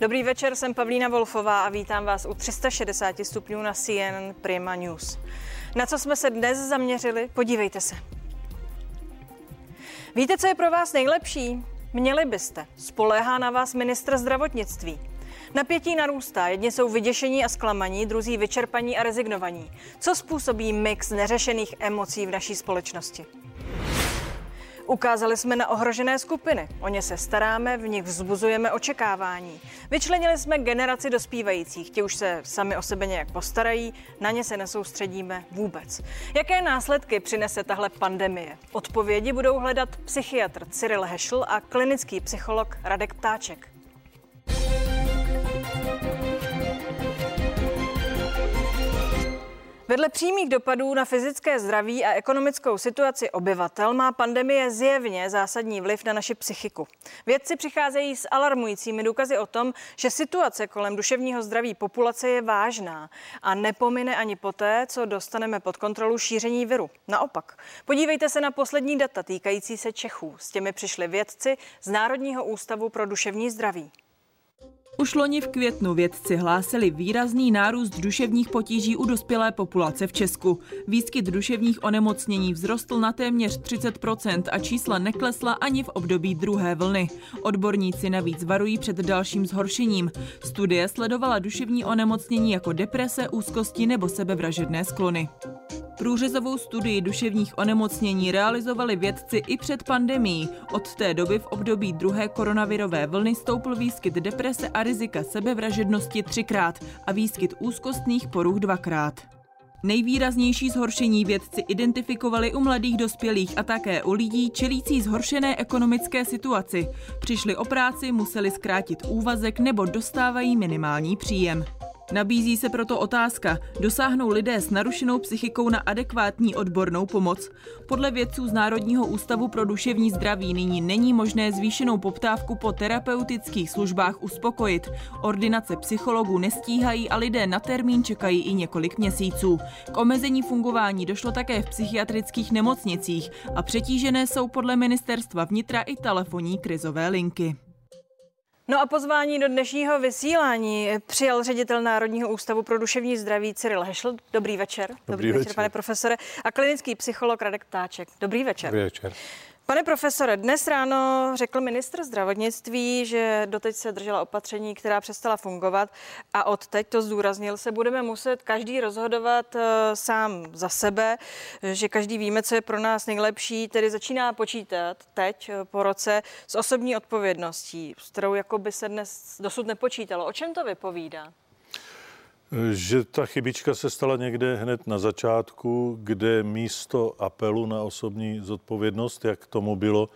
Dobrý večer, jsem Pavlína Wolfová a vítám vás u 360 stupňů na CNN Prima News. Na co jsme se dnes zaměřili? Podívejte se. Víte, co je pro vás nejlepší? Měli byste. Spoléhá na vás ministr zdravotnictví. Napětí narůstá, jedni jsou vyděšení a zklamaní, druzí vyčerpaní a rezignovaní. Co způsobí mix neřešených emocí v naší společnosti? Ukázali jsme na ohrožené skupiny. O ně se staráme, v nich vzbuzujeme očekávání. Vyčlenili jsme generaci dospívajících. Ti už se sami o sebe nějak postarají, na ně se nesoustředíme vůbec. Jaké následky přinese tahle pandemie? Odpovědi budou hledat psychiatr Cyril Hešl a klinický psycholog Radek Ptáček. Vedle přímých dopadů na fyzické zdraví a ekonomickou situaci obyvatel má pandemie zjevně zásadní vliv na naši psychiku. Vědci přicházejí s alarmujícími důkazy o tom, že situace kolem duševního zdraví populace je vážná a nepomine ani poté, co dostaneme pod kontrolu šíření viru. Naopak, podívejte se na poslední data týkající se Čechů. S těmi přišli vědci z Národního ústavu pro duševní zdraví. Už loni v květnu vědci hlásili výrazný nárůst duševních potíží u dospělé populace v Česku. Výskyt duševních onemocnění vzrostl na téměř 30% a čísla neklesla ani v období druhé vlny. Odborníci navíc varují před dalším zhoršením. Studie sledovala duševní onemocnění jako deprese, úzkosti nebo sebevražedné sklony. Průřezovou studii duševních onemocnění realizovali vědci i před pandemí. Od té doby v období druhé koronavirové vlny stoupl výskyt deprese a rizika sebevražednosti třikrát a výskyt úzkostných poruch dvakrát. Nejvýraznější zhoršení vědci identifikovali u mladých dospělých a také u lidí čelící zhoršené ekonomické situaci. Přišli o práci, museli zkrátit úvazek nebo dostávají minimální příjem. Nabízí se proto otázka, dosáhnou lidé s narušenou psychikou na adekvátní odbornou pomoc? Podle vědců z Národního ústavu pro duševní zdraví nyní není možné zvýšenou poptávku po terapeutických službách uspokojit. Ordinace psychologů nestíhají a lidé na termín čekají i několik měsíců. K omezení fungování došlo také v psychiatrických nemocnicích a přetížené jsou podle ministerstva vnitra i telefonní krizové linky. No a pozvání do dnešního vysílání přijal ředitel Národního ústavu pro duševní zdraví Cyril Hešl. Dobrý večer. Dobrý, Dobrý večer, večer, pane profesore. A klinický psycholog Radek Táček. Dobrý večer. Dobrý večer. Pane profesore, dnes ráno řekl ministr zdravotnictví, že doteď se držela opatření, která přestala fungovat a od teď to zdůraznil, se budeme muset každý rozhodovat uh, sám za sebe, že každý víme, co je pro nás nejlepší, tedy začíná počítat teď uh, po roce s osobní odpovědností, s kterou jako by se dnes dosud nepočítalo. O čem to vypovídá? Že ta chybička se stala někde hned na začátku, kde místo apelu na osobní zodpovědnost, jak tomu bylo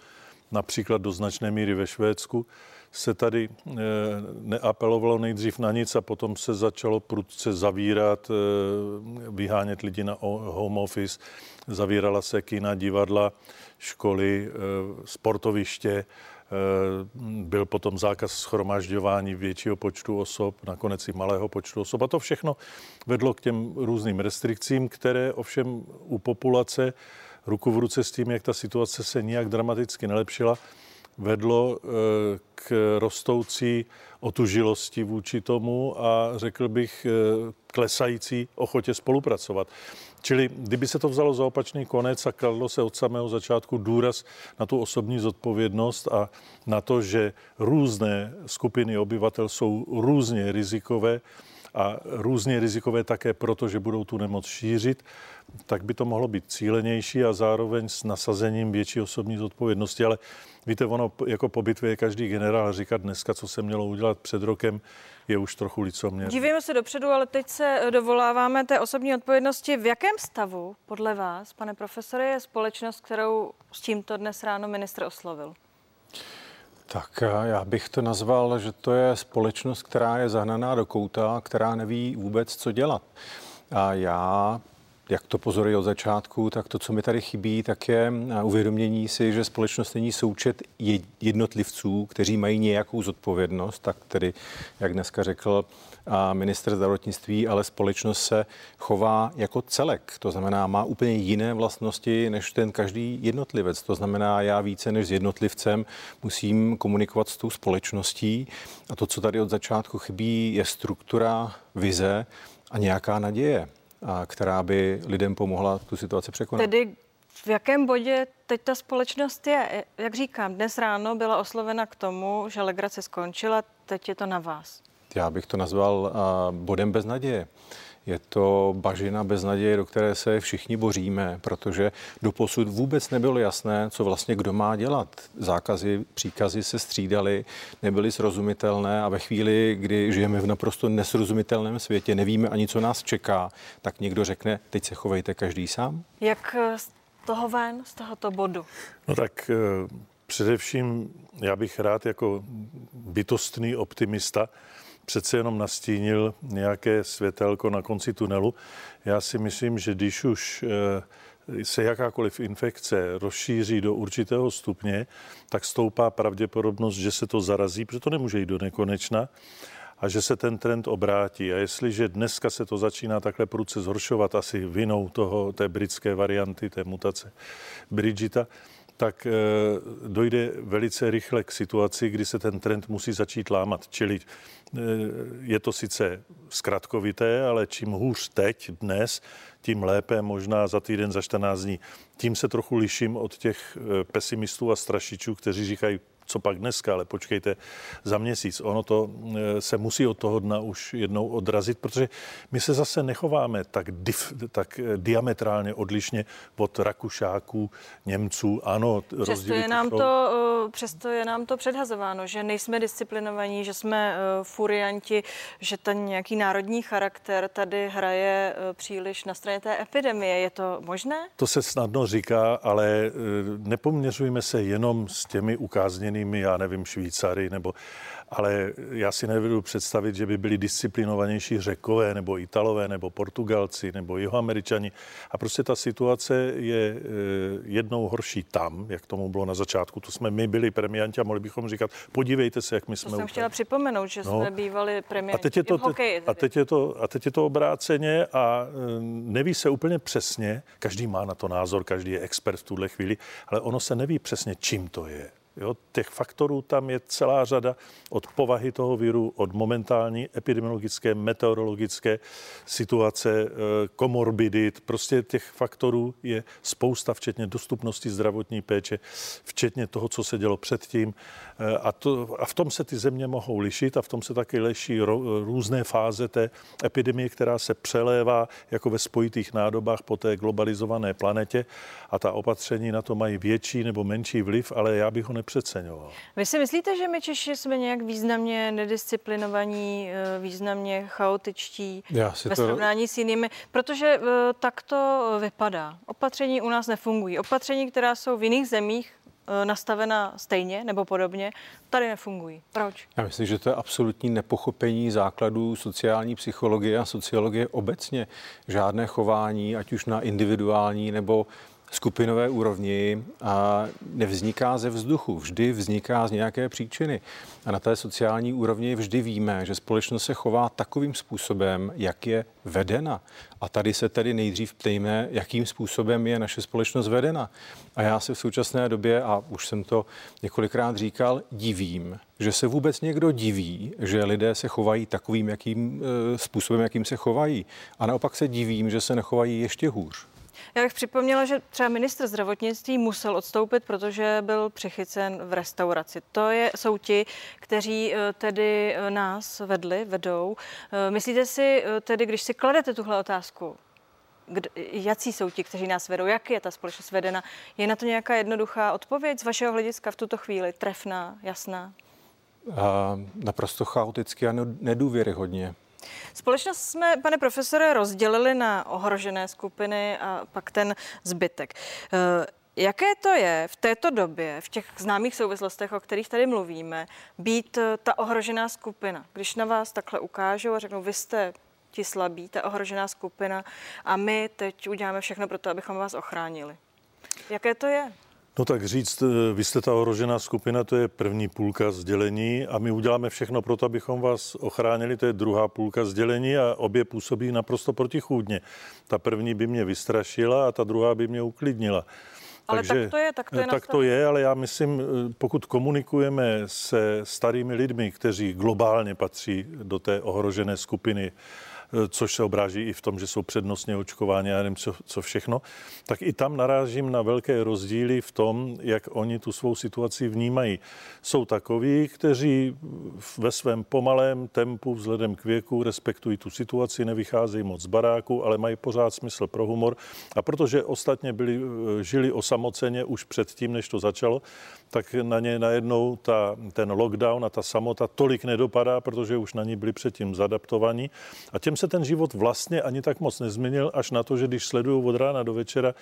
například do značné míry ve Švédsku, se tady eh, neapelovalo nejdřív na nic a potom se začalo prudce zavírat, eh, vyhánět lidi na home office, zavírala se kina, divadla, školy, eh, sportoviště, byl potom zákaz schromažďování většího počtu osob, nakonec i malého počtu osob. A to všechno vedlo k těm různým restrikcím, které ovšem u populace ruku v ruce s tím, jak ta situace se nijak dramaticky nelepšila, vedlo eh, k rostoucí otužilosti vůči tomu a řekl bych eh, klesající ochotě spolupracovat. Čili kdyby se to vzalo za opačný konec a kladlo se od samého začátku důraz na tu osobní zodpovědnost a na to, že různé skupiny obyvatel jsou různě rizikové a různě rizikové také proto, že budou tu nemoc šířit, tak by to mohlo být cílenější a zároveň s nasazením větší osobní zodpovědnosti. Ale víte, ono jako po bitvě je každý generál říkat dneska, co se mělo udělat před rokem, je už trochu licoměr. Dívíme se dopředu, ale teď se dovoláváme té osobní odpovědnosti. V jakém stavu podle vás, pane profesore, je společnost, kterou s tímto dnes ráno ministr oslovil? Tak já bych to nazval, že to je společnost, která je zahnaná do kouta, která neví vůbec, co dělat. A já jak to pozoruji od začátku, tak to, co mi tady chybí, tak je uvědomění si, že společnost není součet jednotlivců, kteří mají nějakou zodpovědnost, tak tedy, jak dneska řekl minister zdravotnictví, ale společnost se chová jako celek. To znamená, má úplně jiné vlastnosti než ten každý jednotlivec. To znamená, já více než s jednotlivcem musím komunikovat s tou společností. A to, co tady od začátku chybí, je struktura, vize a nějaká naděje, a která by lidem pomohla tu situaci překonat. Tedy v jakém bodě teď ta společnost je? Jak říkám, dnes ráno byla oslovena k tomu, že legrace skončila, teď je to na vás. Já bych to nazval bodem bez naděje. Je to bažina bez naděje, do které se všichni boříme, protože doposud vůbec nebylo jasné, co vlastně kdo má dělat. Zákazy, příkazy se střídaly, nebyly srozumitelné a ve chvíli, kdy žijeme v naprosto nesrozumitelném světě, nevíme ani, co nás čeká, tak někdo řekne, teď se chovejte každý sám. Jak z toho ven, z tohoto bodu? No tak eh, především já bych rád jako bytostný optimista přece jenom nastínil nějaké světelko na konci tunelu. Já si myslím, že když už eh, se jakákoliv infekce rozšíří do určitého stupně, tak stoupá pravděpodobnost, že se to zarazí, protože to nemůže jít do nekonečna a že se ten trend obrátí. A jestliže dneska se to začíná takhle prudce zhoršovat, asi vinou toho, té britské varianty, té mutace Bridgita, tak eh, dojde velice rychle k situaci, kdy se ten trend musí začít lámat. Čili eh, je to sice zkratkovité, ale čím hůř teď, dnes, tím lépe možná za týden, za 14 dní. Tím se trochu liším od těch eh, pesimistů a strašičů, kteří říkají, co pak dneska, ale počkejte za měsíc. Ono to eh, se musí od toho dna už jednou odrazit, protože my se zase nechováme tak, dif, tak eh, diametrálně odlišně od Rakušáků, Němců. Ano, přesto je, nám to, eh, přesto je nám to předhazováno, že nejsme disciplinovaní, že jsme furianti, že ten nějaký národní charakter tady hraje příliš na straně té epidemie. Je to možné? To se snadno říká, ale nepoměřujme se jenom s těmi ukázněnými jinými, já nevím, Švýcary, nebo, ale já si nevedu představit, že by byli disciplinovanější řekové, nebo Italové, nebo Portugalci, nebo Jihoameričani. A prostě ta situace je eh, jednou horší tam, jak tomu bylo na začátku. To jsme my byli premianti a mohli bychom říkat, podívejte se, jak my jsme. To jsem chtěla připomenout, že no. jsme bývali premianti a teď je to, v hokeji. A teď, je to, a teď je to obráceně a eh, neví se úplně přesně, každý má na to názor, každý je expert v tuhle chvíli, ale ono se neví přesně, čím to je. Jo, těch faktorů tam je celá řada od povahy toho viru, od momentální epidemiologické, meteorologické situace, eh, komorbidit. Prostě těch faktorů je spousta, včetně dostupnosti zdravotní péče, včetně toho, co se dělo předtím. Eh, a, to, a v tom se ty země mohou lišit a v tom se taky leší ro, různé fáze té epidemie, která se přelévá jako ve spojitých nádobách po té globalizované planetě a ta opatření na to mají větší nebo menší vliv, ale já bych ho nepřeceňoval. Vy si myslíte, že my Češi jsme nějak významně nedisciplinovaní, eh, významně chaotičtí Já si ve to... srovnání s jinými? Protože eh, tak to vypadá. Opatření u nás nefungují. Opatření, která jsou v jiných zemích, Eh, nastavena stejně nebo podobně, tady nefungují. Proč? Já myslím, že to je absolutní nepochopení základů sociální psychologie a sociologie obecně. Žádné chování, ať už na individuální nebo skupinové úrovni a nevzniká ze vzduchu, vždy vzniká z nějaké příčiny. A na té sociální úrovni vždy víme, že společnost se chová takovým způsobem, jak je vedena. A tady se tedy nejdřív ptejme, jakým způsobem je naše společnost vedena. A já se v současné době, a už jsem to několikrát říkal, divím, že se vůbec někdo diví, že lidé se chovají takovým jakým, e, způsobem, jakým se chovají. A naopak se divím, že se nechovají ještě hůř. Já bych připomněla, že třeba ministr zdravotnictví musel odstoupit, protože byl přichycen v restauraci. To je, jsou ti, kteří eh, tedy eh, nás vedli, vedou. Eh, myslíte si tedy, když si kladete tuhle otázku, kdo, jací jsou ti, kteří nás vedou, jak je ta společnost vedena, je na to nějaká jednoduchá odpověď z vašeho hlediska v tuto chvíli, trefná, jasná? A naprosto chaoticky a nedůvěryhodně. Společnost jsme, pane profesore, rozdělili na ohrožené skupiny a pak ten zbytek. Eh, jaké to je v této době, v těch známých souvislostech, o kterých tady mluvíme, být eh, ta ohrožená skupina? Když na vás takhle ukážou a řeknou, vy jste ti slabí, ta ohrožená skupina a my teď uděláme všechno pro to, abychom vás ochránili. Jaké to je? No tak říct, eh, vy jste ta ohrožená skupina, to je první půlka sdělení a my uděláme všechno pro to, abychom vás ochránili, to je druhá půlka sdělení a obě působí naprosto protichůdně. Ta první by mě vystrašila a ta druhá by mě uklidnila. Ale Takže, tak to je, tak to je. Eh, tak to je, ale já myslím, eh, pokud komunikujeme se starými lidmi, kteří globálně patří do té ohrožené skupiny, což se obráží i v tom, že jsou přednostně očkováni a nevím, co, co všechno, tak i tam narážím na velké rozdíly v tom, jak oni tu svou situaci vnímají. Jsou takoví, kteří ve svém pomalém tempu vzhledem k věku respektují tu situaci, nevycházejí moc z baráku, ale mají pořád smysl pro humor. A protože ostatně byli, žili osamoceně už předtím, než to začalo, tak na ně najednou ta, ten lockdown a ta samota tolik nedopadá, protože už na ní byli předtím zadaptovaní. A těm se ten život vlastně ani tak moc nezměnil, až na to, že když sledují od rána do večera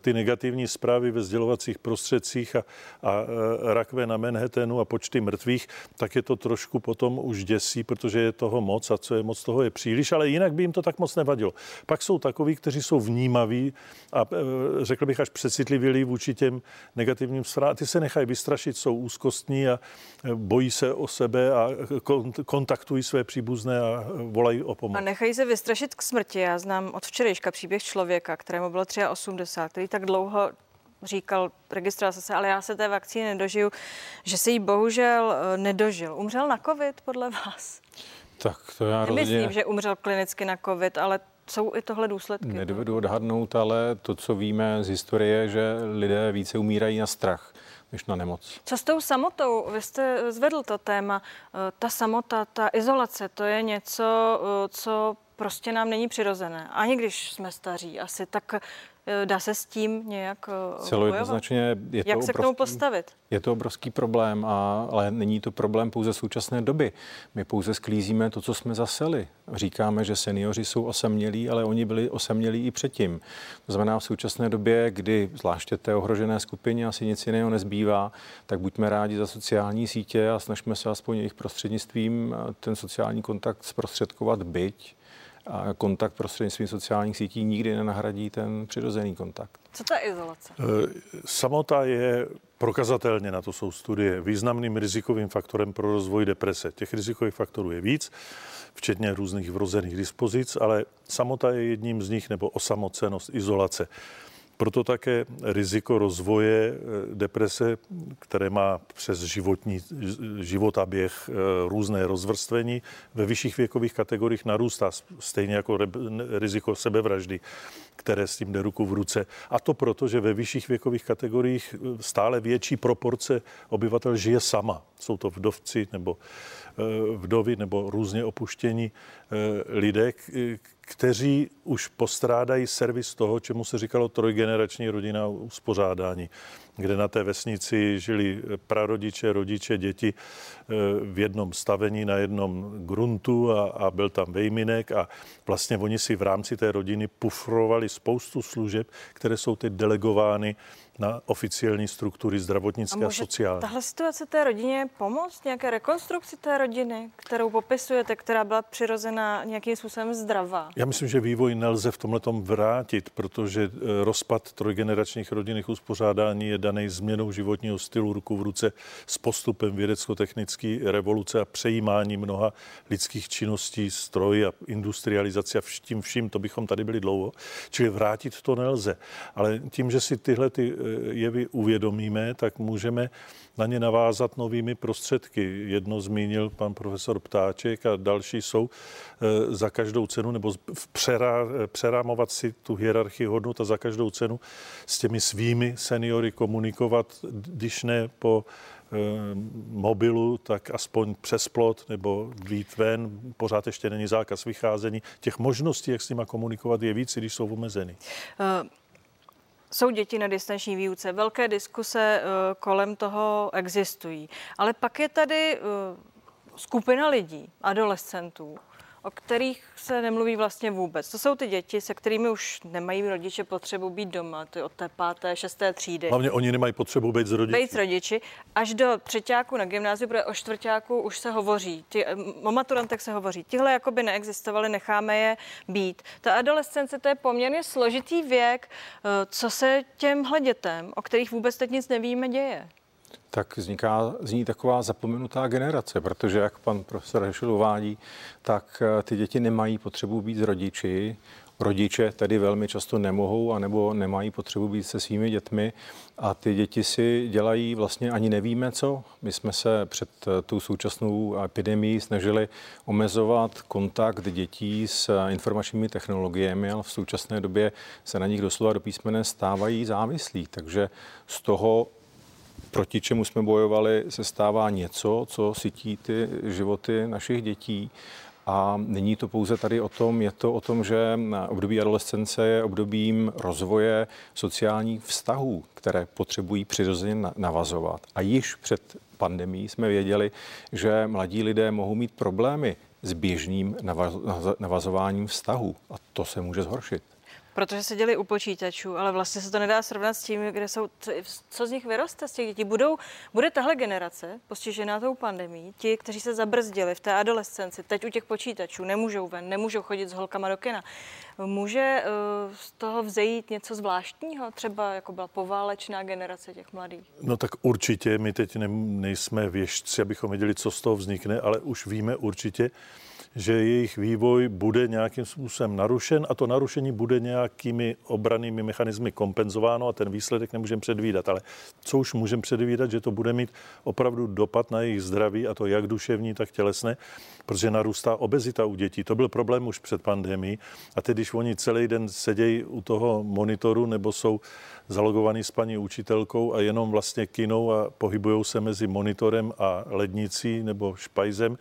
ty negativní zprávy ve sdělovacích prostředcích a, a e, rakve na Manhattanu a počty mrtvých, tak je to trošku potom už děsí, protože je toho moc a co je moc, toho je příliš, ale jinak by jim to tak moc nevadilo. Pak jsou takoví, kteří jsou vnímaví a e, řekl bych až přecitlivělí vůči těm negativním zprávám. Ty se nechají vystrašit, jsou úzkostní a e, bojí se o sebe a kontaktují své příbuzné a volají o pomoc. A se vystrašit k smrti. Já znám od včerejška příběh člověka, kterému bylo 83, který tak dlouho říkal, registroval se, ale já se té vakcíny nedožiju, že se jí bohužel eh, nedožil. Umřel na covid podle vás? Tak to já Nemyslím, rozhodně... že umřel klinicky na covid, ale jsou i tohle důsledky? Nedovedu odhadnout, ale to, co víme z historie, že lidé více umírají na strach než na nemoc. Co s tou samotou? Vy jste zvedl to téma. Eh, ta samota, ta izolace, to je něco, eh, co prostě nám není přirozené. Ani když jsme staří asi, tak dá se s tím nějak eh, Celo jednoznačně je to Jak se obrovský, k tomu postavit? Je to obrovský problém, a, ale není to problém pouze současné doby. My pouze sklízíme to, co jsme zaseli. Říkáme, že seniori jsou osamělí, ale oni byli osamělí i předtím. To znamená v současné době, kdy zvláště té ohrožené skupině asi nic jiného nezbývá, tak buďme rádi za sociální sítě a snažíme se aspoň jejich prostřednictvím eh, ten sociální kontakt zprostředkovat byť a kontakt prostřednictvím sociálních sítí nikdy nenahradí ten přirozený kontakt. Co ta izolace? Eh, samota je prokazatelně, na to jsou studie, významným rizikovým faktorem pro rozvoj deprese. Těch rizikových faktorů je víc, včetně různých vrozených dispozic, ale samota je jedním z nich, nebo osamocenost, izolace. Proto také riziko rozvoje eh, deprese, které má přes životní, životaběh eh, různé rozvrstvení, ve vyšších věkových kategoriích narůstá, stejně jako riziko sebevraždy, které s tím jde ruku v ruce. A to proto, že ve vyšších věkových kategoriích eh, stále větší proporce obyvatel žije sama. Jsou to vdovci nebo vdovy nebo různě opuštění lidé, kteří už postrádají servis toho, čemu se říkalo trojgenerační rodina uspořádání, kde na té vesnici žili prarodiče, rodiče, děti eh, v jednom stavení na jednom gruntu a, a byl tam vejminek a vlastně oni si v rámci té rodiny pufrovali spoustu služeb, které jsou teď delegovány na oficiální struktury zdravotnické a, a sociální. Tahle situace té rodině pomoct nějaké rekonstrukci té rodiny, kterou popisujete, která byla přirozená nějakým způsobem zdravá? Já myslím, že vývoj nelze v tomhle vrátit, protože eh, rozpad trojgeneračních rodinných uspořádání je daný změnou životního stylu ruku v ruce s postupem vědecko-technické revoluce a přejímání mnoha lidských činností, stroj a industrializace a vším vším, to bychom tady byli dlouho. Čili vrátit to nelze. Ale tím, že si tyhle ty eh, jevy uvědomíme, tak můžeme na ně navázat novými prostředky. Jedno zmínil pan profesor Ptáček a další jsou eh, za každou cenu, nebo přerá, přerámovat si tu hierarchii hodnot a za každou cenu s těmi svými seniory komunikovat, když ne po eh, mobilu, tak aspoň přes plot nebo vít ven. Pořád ještě není zákaz vycházení. Těch možností, jak s nima komunikovat, je víc, když jsou omezeny. Uh... Jsou děti na distanční výuce, velké diskuse eh, kolem toho existují. Ale pak je tady eh, skupina lidí, adolescentů, o kterých se nemluví vlastně vůbec. To jsou ty děti, se kterými už nemají rodiče potřebu být doma, to je od té páté, šesté třídy. Hlavně oni nemají potřebu být s rodiči. Být s rodiči. Až do třetíku na gymnáziu, protože o čtvrtáku už se hovoří, ty, o maturantech se hovoří. Tihle jakoby neexistovali, necháme je být. Ta adolescence to je poměrně složitý věk, eh, co se těmhle dětem, o kterých vůbec teď nic nevíme, děje tak vzniká z ní taková zapomenutá generace, protože, jak pan profesor Hešel uvádí, tak eh, ty děti nemají potřebu být s rodiči, rodiče tedy velmi často nemohou anebo nemají potřebu být se svými dětmi a ty děti si dělají vlastně ani nevíme co. My jsme se před eh, tou současnou epidemií snažili omezovat kontakt dětí s informačními technologiemi, ale v současné době se na nich doslova do písmene stávají závislí. Takže z toho proti čemu jsme bojovali, se stává něco, co sytí ty životy našich dětí. A není to pouze tady o tom, je to o tom, že období adolescence je obdobím rozvoje sociálních vztahů, které potřebují přirozeně navazovat. A již před pandemí jsme věděli, že mladí lidé mohou mít problémy s běžným navazováním vztahů a to se může zhoršit protože se děli u počítačů, ale vlastně se to nedá srovnat s tím, kde jsou, co z nich vyroste z těch dětí. Budou, bude tahle generace postižená tou pandemí, ti, kteří se zabrzdili v té adolescenci, teď u těch počítačů, nemůžou ven, nemůžou chodit s holkama do kina. Může uh, z toho vzejít něco zvláštního, třeba jako byla poválečná generace těch mladých? No tak určitě, my teď ne, nejsme věštci, abychom věděli, co z toho vznikne, ale už víme určitě, že jejich vývoj bude nějakým způsobem narušen a to narušení bude nějakými obranými mechanismy kompenzováno a ten výsledek nemůžeme předvídat. Ale co už můžeme předvídat, že to bude mít opravdu dopad na jejich zdraví a to jak duševní, tak tělesné, protože narůstá obezita u dětí. To byl problém už před pandemí a teď, když oni celý den sedějí u toho monitoru nebo jsou zalogovaný s paní učitelkou a jenom vlastně kinou a pohybují se mezi monitorem a lednicí nebo špajzem,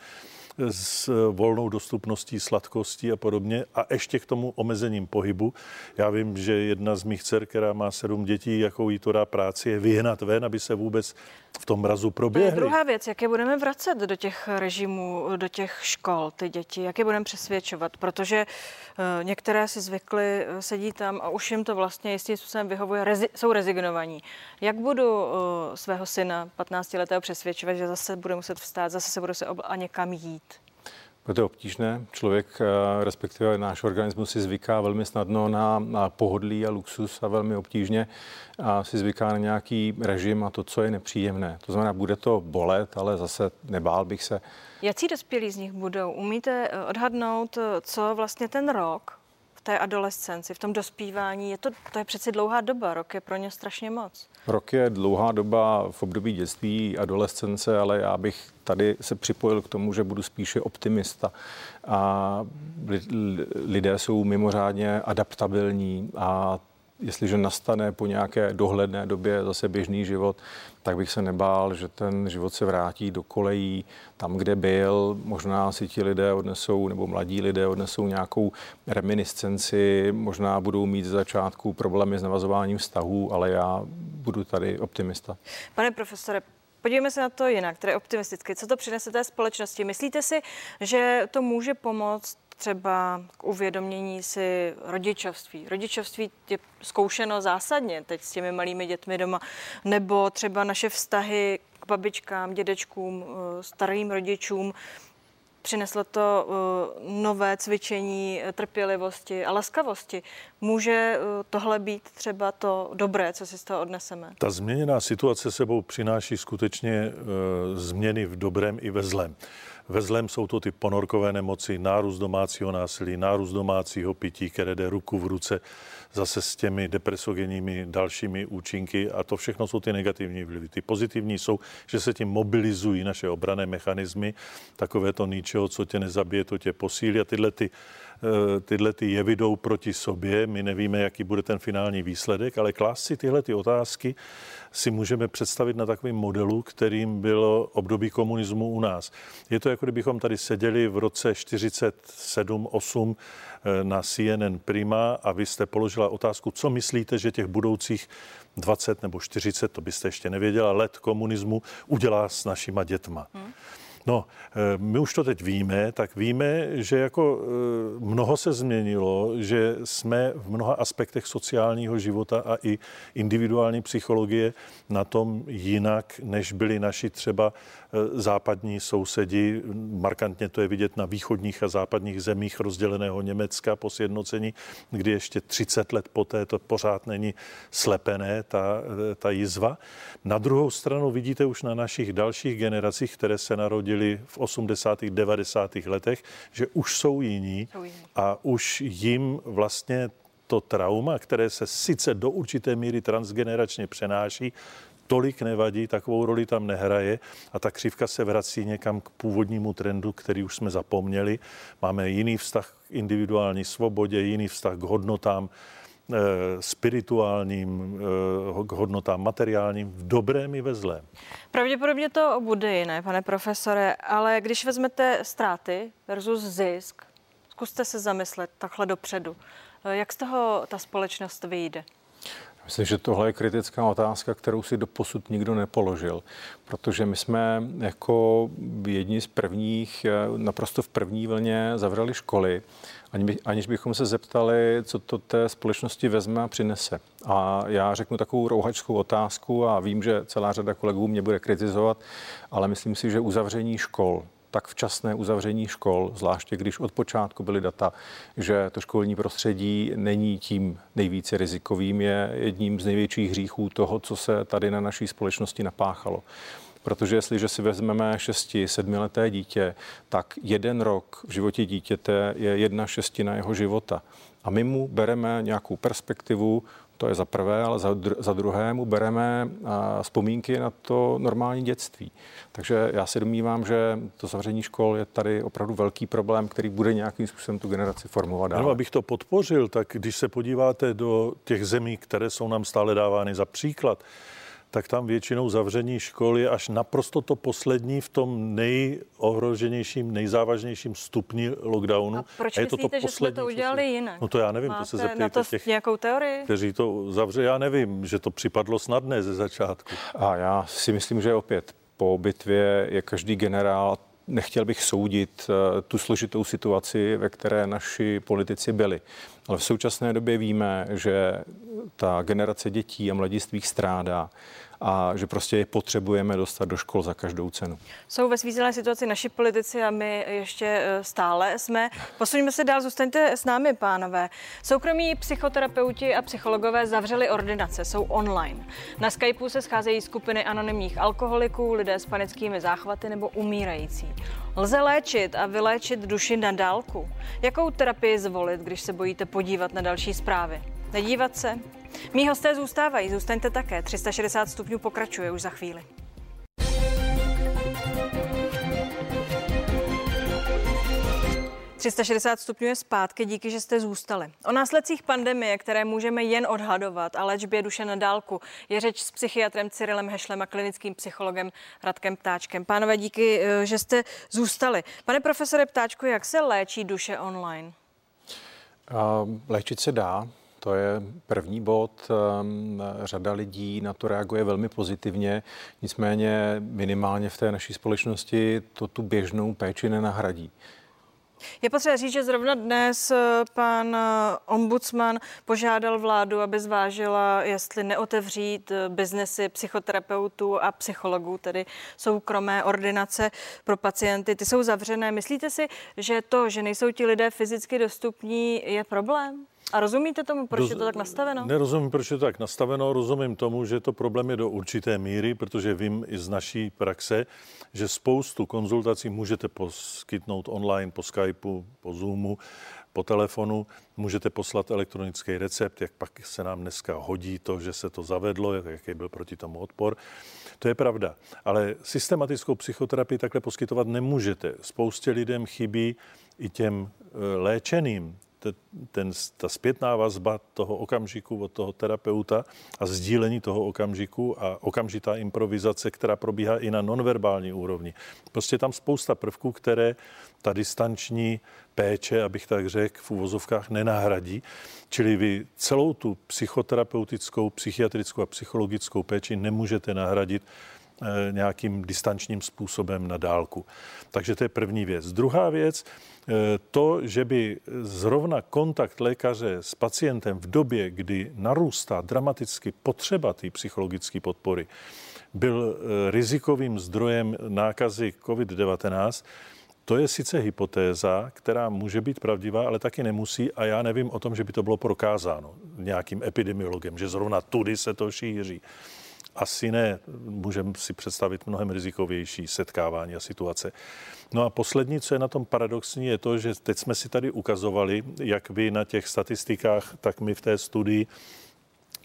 s volnou dostupností sladkostí a podobně a ještě k tomu omezením pohybu. Já vím, že jedna z mých dcer, která má sedm dětí, jakou jí to dá práci, je vyhnat ven, aby se vůbec v tom mrazu proběhly. druhá věc, jak je budeme vracet do těch režimů, do těch škol, ty děti, jak je budeme přesvědčovat, protože uh, některé si zvykly, uh, sedí tam a už jim to vlastně jistým způsobem vyhovuje, rezi, jsou rezignovaní. Jak budu uh, svého syna 15 letého přesvědčovat, že zase bude muset vstát, zase se bude se ob- a někam jít? To je obtížné. Člověk, eh, respektive náš organismus, si zvyká velmi snadno na, na pohodlí a luxus a velmi obtížně a si zvyká na nějaký režim a to, co je nepříjemné. To znamená, bude to bolet, ale zase nebál bych se. Jaký dospělí z nich budou? Umíte eh, odhadnout, eh, co vlastně ten rok v té adolescenci, v tom dospívání, je to, to je přeci dlouhá doba, rok je pro ně strašně moc. Rok je dlouhá doba v období dětství, adolescence, ale já bych tady se připojil k tomu, že budu spíše optimista. A lidé jsou mimořádně adaptabilní a jestliže nastane po nějaké dohledné době zase běžný život, tak bych se nebál, že ten život se vrátí do kolejí tam, kde byl. Možná si ti lidé odnesou, nebo mladí lidé odnesou nějakou reminiscenci, možná budou mít z začátku problémy s navazováním vztahů, ale já budu tady optimista. Pane profesore, Podívejme se na to jinak, tedy optimisticky. Co to přinese té společnosti? Myslíte si, že to může pomoct třeba k uvědomění si rodičovství. Rodičovství je zkoušeno zásadně teď s těmi malými dětmi doma, nebo třeba naše vztahy k babičkám, dědečkům, eh, starým rodičům. Přineslo to eh, nové cvičení trpělivosti a laskavosti. Může eh, tohle být třeba to dobré, co si z toho odneseme? Ta změněná situace sebou přináší skutečně změny v dobrém i ve zlém. Ve zlém jsou to ty ponorkové nemoci, nárůst domácího násilí, nárůst domácího pití, které jde ruku v ruce zase s těmi depresogenními dalšími účinky a to všechno jsou ty negativní vlivy. Ty pozitivní jsou, že se tím mobilizují naše obrané mechanismy, takové to ničeho, co tě nezabije, to tě posílí a tyhle ty tyhle ty jevy jdou proti sobě. My nevíme, jaký bude ten finální výsledek, ale klást si tyhle ty otázky si můžeme představit na takovém modelu, kterým bylo období komunismu u nás. Je to jako kdybychom tady seděli v roce 47-8 eh, na CNN Prima a vy jste položila otázku, co myslíte, že těch budoucích 20 nebo 40, to byste ještě nevěděla, let komunismu udělá s našima dětma. Hmm. No, eh, my už to teď víme, tak víme, že jako eh, mnoho se změnilo, že jsme v mnoha aspektech sociálního života a i individuální psychologie na tom jinak, než byli naši třeba západní sousedi. Markantně to je vidět na východních a západních zemích rozděleného Německa po sjednocení, kdy ještě 30 let poté to pořád není slepené, ta, ta jizva. Na druhou stranu vidíte už na našich dalších generacích, které se narodily v 80. 90. letech, že už jsou jiní a už jim vlastně to trauma, které se sice do určité míry transgeneračně přenáší, tolik nevadí, takovou roli tam nehraje a ta křivka se vrací někam k původnímu trendu, který už jsme zapomněli. Máme jiný vztah k individuální svobodě, jiný vztah k hodnotám, Eh, spirituálním, eh, k hodnotám materiálním, v dobrém i ve zlém. Pravděpodobně to bude jiné, pane profesore, ale když vezmete ztráty versus zisk, zkuste se zamyslet takhle dopředu. Eh, jak z toho ta společnost vyjde? Myslím, že tohle je kritická otázka, kterou si do posud nikdo nepoložil, protože my jsme jako jedni z prvních, naprosto v první vlně zavřeli školy aniž bychom se zeptali, co to té společnosti vezme a přinese. A já řeknu takovou rouhačskou otázku a vím, že celá řada kolegů mě bude kritizovat, ale myslím si, že uzavření škol, tak včasné uzavření škol, zvláště když od počátku byly data, že to školní prostředí není tím nejvíce rizikovým, je jedním z největších hříchů toho, co se tady na naší společnosti napáchalo. Protože jestliže si vezmeme 6-7 leté dítě, tak jeden rok v životě dítěte je jedna šestina jeho života. A my mu bereme nějakou perspektivu, to je za prvé, ale za, dr- za druhé mu bereme a, vzpomínky na to normální dětství. Takže já si domnívám, že to zavření škol je tady opravdu velký problém, který bude nějakým způsobem tu generaci formovat dál. No, abych to podpořil, tak když se podíváte do těch zemí, které jsou nám stále dávány za příklad, tak tam většinou zavření škol je až naprosto to poslední v tom nejohroženějším, nejzávažnějším stupni lockdownu. A proč a je to to poslední, že jsme to udělali jinak? No to já nevím, Máte to se zeptejte na to těch, nějakou teorii? kteří to zavře. Já nevím, že to připadlo snadné ze začátku. A já si myslím, že opět po bitvě je každý generál Nechtěl bych soudit eh, tu složitou situaci, ve které naši politici byli. Ale v současné době víme, že ta generace dětí a mladistvých strádá a že prostě je potřebujeme dostat do škol za každou cenu. Jsou ve svízelné situaci naši politici a my ještě e, stále jsme. Posuňme se dál, zůstaňte s námi, pánové. Soukromí psychoterapeuti a psychologové zavřeli ordinace, jsou online. Na Skypeu se scházejí skupiny anonymních alkoholiků, lidé s panickými záchvaty nebo umírající. Lze léčit a vyléčit duši na dálku. Jakou terapii zvolit, když se bojíte podívat na další zprávy? Nedívat se? Mí hosté zůstávají, zůstaňte také. 360 stupňů pokračuje už za chvíli. ...360 stupňů je zpátky, díky, že jste zůstali. O následcích pandemie, které můžeme jen odhadovat a léčbě duše na dálku, je řeč s psychiatrem Cyrilem Hešlem a klinickým psychologem Radkem Ptáčkem. Pánové, díky, eh, že jste zůstali. Pane profesore Ptáčku, jak se léčí duše online? Uh, léčit se dá. To je první bod. Ehm, řada lidí na to reaguje velmi pozitivně, nicméně minimálně v té naší společnosti to tu běžnou péči nenahradí. Je potřeba říct, že zrovna dnes eh, pan eh, ombudsman požádal vládu, aby zvážila, jestli neotevřít eh, biznesy psychoterapeutů a psychologů, tedy soukromé ordinace pro pacienty. Ty jsou zavřené. Myslíte si, že to, že nejsou ti lidé fyzicky dostupní, je problém? A rozumíte tomu, proč Roz, je to tak nastaveno? Nerozumím, proč je to tak nastaveno. Rozumím tomu, že to problém je do určité míry, protože vím i z naší praxe, že spoustu konzultací můžete poskytnout online, po Skypeu, po Zoomu, po telefonu, můžete poslat elektronický recept, jak pak se nám dneska hodí to, že se to zavedlo, jaký byl proti tomu odpor. To je pravda. Ale systematickou psychoterapii takhle poskytovat nemůžete. Spoustě lidem chybí i těm eh, léčeným ten, ta zpětná vazba toho okamžiku od toho terapeuta a sdílení toho okamžiku a okamžitá improvizace, která probíhá i na nonverbální úrovni. Prostě tam spousta prvků, které ta distanční péče, abych tak řekl, v uvozovkách nenahradí. Čili vy celou tu psychoterapeutickou, psychiatrickou a psychologickou péči nemůžete nahradit nějakým distančním způsobem na dálku. Takže to je první věc. Druhá věc, to, že by zrovna kontakt lékaře s pacientem v době, kdy narůstá dramaticky potřeba té psychologické podpory, byl rizikovým zdrojem nákazy COVID-19, to je sice hypotéza, která může být pravdivá, ale taky nemusí a já nevím o tom, že by to bylo prokázáno nějakým epidemiologem, že zrovna tudy se to šíří. Asi ne, můžeme si představit mnohem rizikovější setkávání a situace. No a poslední, co je na tom paradoxní, je to, že teď jsme si tady ukazovali, jak vy na těch statistikách, tak my v té studii,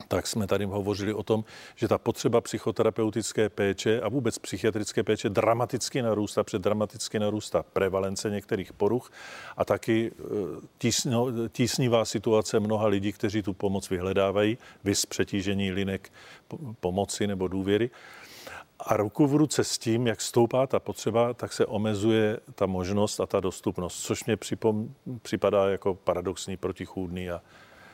tak jsme tady hovořili o tom, že ta potřeba psychoterapeutické péče a vůbec psychiatrické péče dramaticky narůstá, před dramaticky narůstá prevalence některých poruch a taky e, tísno, tísnivá situace mnoha lidí, kteří tu pomoc vyhledávají, vys přetížení linek pomoci nebo důvěry. A ruku v ruce s tím, jak stoupá ta potřeba, tak se omezuje ta možnost a ta dostupnost, což mě připom, připadá jako paradoxní, protichůdný a,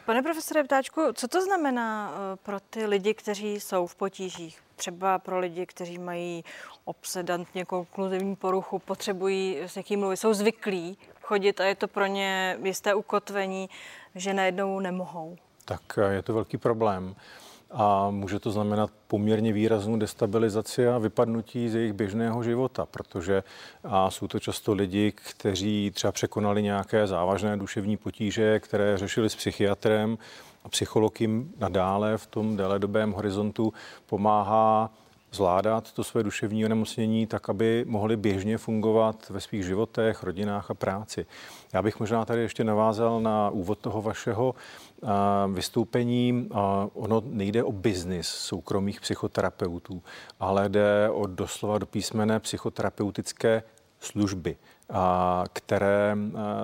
Pane profesore Ptáčku, co to znamená eh, pro ty lidi, kteří jsou v potížích? Třeba pro lidi, kteří mají obsedantně konkluzivní poruchu, potřebují s někým mluvit, jsou zvyklí chodit a je to pro ně jisté ukotvení, že najednou nemohou. Tak eh, je to velký problém a může to znamenat poměrně výraznou destabilizaci a vypadnutí z jejich běžného života, protože a jsou to často lidi, kteří třeba překonali nějaké závažné duševní potíže, které řešili s psychiatrem a psycholog jim nadále v tom déledobém horizontu pomáhá zvládat to své duševní onemocnění tak, aby mohli běžně fungovat ve svých životech, rodinách a práci. Já bych možná tady ještě navázal na úvod toho vašeho vystoupení. Ono nejde o biznis soukromých psychoterapeutů, ale jde o doslova do písmene psychoterapeutické služby které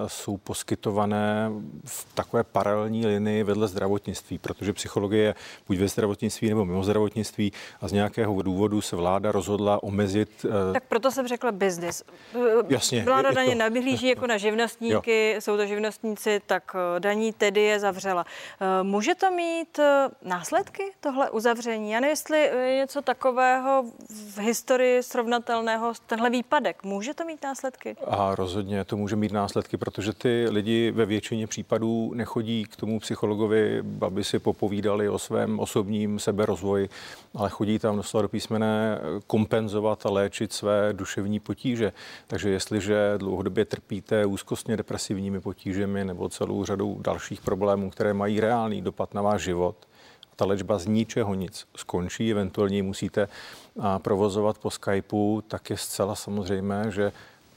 jsou poskytované v takové paralelní linii vedle zdravotnictví, protože psychologie je buď ve zdravotnictví nebo mimo zdravotnictví a z nějakého důvodu se vláda rozhodla omezit. E, tak proto jsem řekla business. Jasně. Vláda daně to... navyhlíží jako na živnostníky, jo. jsou to živnostníci, tak daní tedy je zavřela. Může to mít následky, tohle uzavření? Já nevím, jestli je něco takového v historii srovnatelného, tenhle výpadek. Může to mít následky? A rozhodně to může mít následky, protože ty lidi ve většině případů nechodí k tomu psychologovi, aby si popovídali o svém osobním seberozvoji, ale chodí tam doslova do písmene kompenzovat a léčit své duševní potíže. Takže jestliže dlouhodobě trpíte úzkostně depresivními potížemi nebo celou řadou dalších problémů, které mají reálný dopad na váš život, ta léčba z ničeho nic skončí, eventuálně musíte provozovat po Skypeu, tak je zcela samozřejmé, že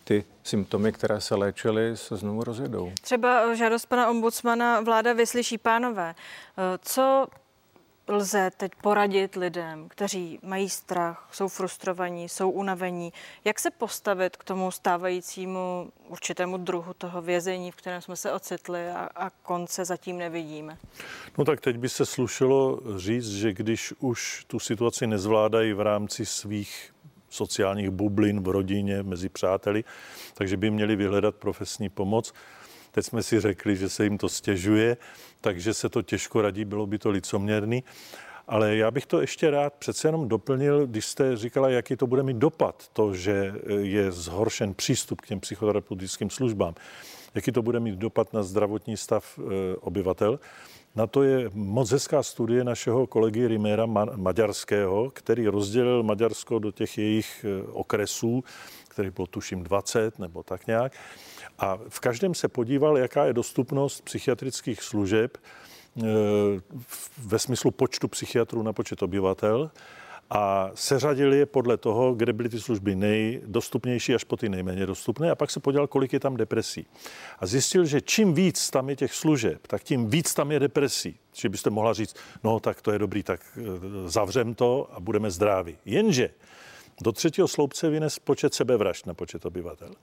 ty symptomy, které se léčily, se znovu rozjedou. Třeba žádost pana ombudsmana vláda vyslyší pánové. Co lze teď poradit lidem, kteří mají strach, jsou frustrovaní, jsou unavení? Jak se postavit k tomu stávajícímu určitému druhu toho vězení, v kterém jsme se ocitli a, a konce zatím nevidíme? No tak teď by se slušelo říct, že když už tu situaci nezvládají v rámci svých sociálních bublin v rodině, mezi přáteli, takže by měli vyhledat profesní pomoc. Teď jsme si řekli, že se jim to stěžuje, takže se to těžko radí, bylo by to licoměrný. Ale já bych to ještě rád přece jenom doplnil, když jste říkala, jaký to bude mít dopad, to, že je zhoršen přístup k těm psychoterapeutickým službám, jaký to bude mít dopad na zdravotní stav eh, obyvatel. Na to je moc hezká studie našeho kolegy Rimera maďarského, který rozdělil Maďarsko do těch jejich e, okresů, který byl tuším 20 nebo tak nějak. A v každém se podíval, jaká je dostupnost psychiatrických služeb e, ve smyslu počtu psychiatrů na počet obyvatel a seřadili je podle toho, kde byly ty služby nejdostupnější až po ty nejméně dostupné a pak se podíval, kolik je tam depresí. A zjistil, že čím víc tam je těch služeb, tak tím víc tam je depresí. Čiže byste mohla říct, no tak to je dobrý, tak eh, zavřem to a budeme zdraví. Jenže do třetího sloupce vynes počet sebevražd na počet obyvatel.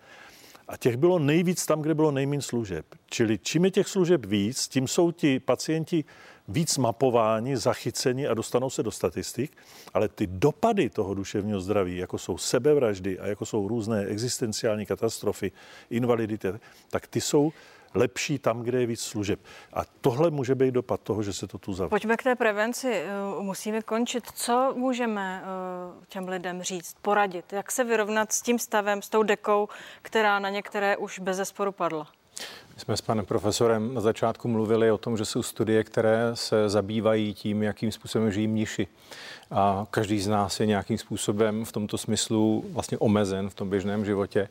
A těch bylo nejvíc tam, kde bylo nejméně služeb. Čili čím je těch služeb víc, tím jsou ti pacienti víc mapováni, zachyceni a dostanou se do statistik, ale ty dopady toho duševního zdraví, jako jsou sebevraždy a jako jsou různé existenciální katastrofy, invalidity, tak ty jsou lepší tam, kde je víc služeb. A tohle může být dopad toho, že se to tu zavře. Pojďme k té prevenci. Eh, musíme končit. Co můžeme eh, těm lidem říct, poradit? Jak se vyrovnat s tím stavem, s tou dekou, která na některé už bez zesporu padla? My jsme s panem profesorem na začátku mluvili o tom, že jsou studie, které se zabývají tím, jakým způsobem žijí mniši. A každý z nás je nějakým způsobem v tomto smyslu vlastně omezen v tom běžném životě.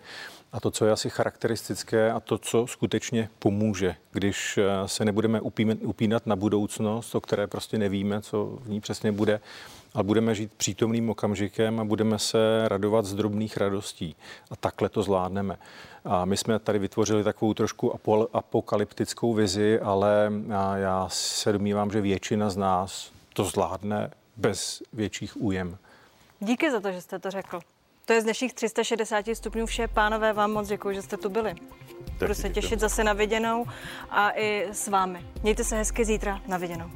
A to, co je asi charakteristické a to, co skutečně pomůže, když eh, se nebudeme upínat na budoucnost, o které prostě nevíme, co v ní přesně bude, ale budeme žít přítomným okamžikem a budeme se radovat z drobných radostí. A takhle to zvládneme. A my jsme tady vytvořili takovou trošku apokalyptickou vizi, ale já se domnívám, že většina z nás to zvládne bez větších újem. Díky za to, že jste to řekl. To je z dnešních 360 stupňů vše. Pánové, vám moc děkuji, že jste tu byli. Budu se těšit zase na viděnou a i s vámi. Mějte se hezky zítra na viděnou.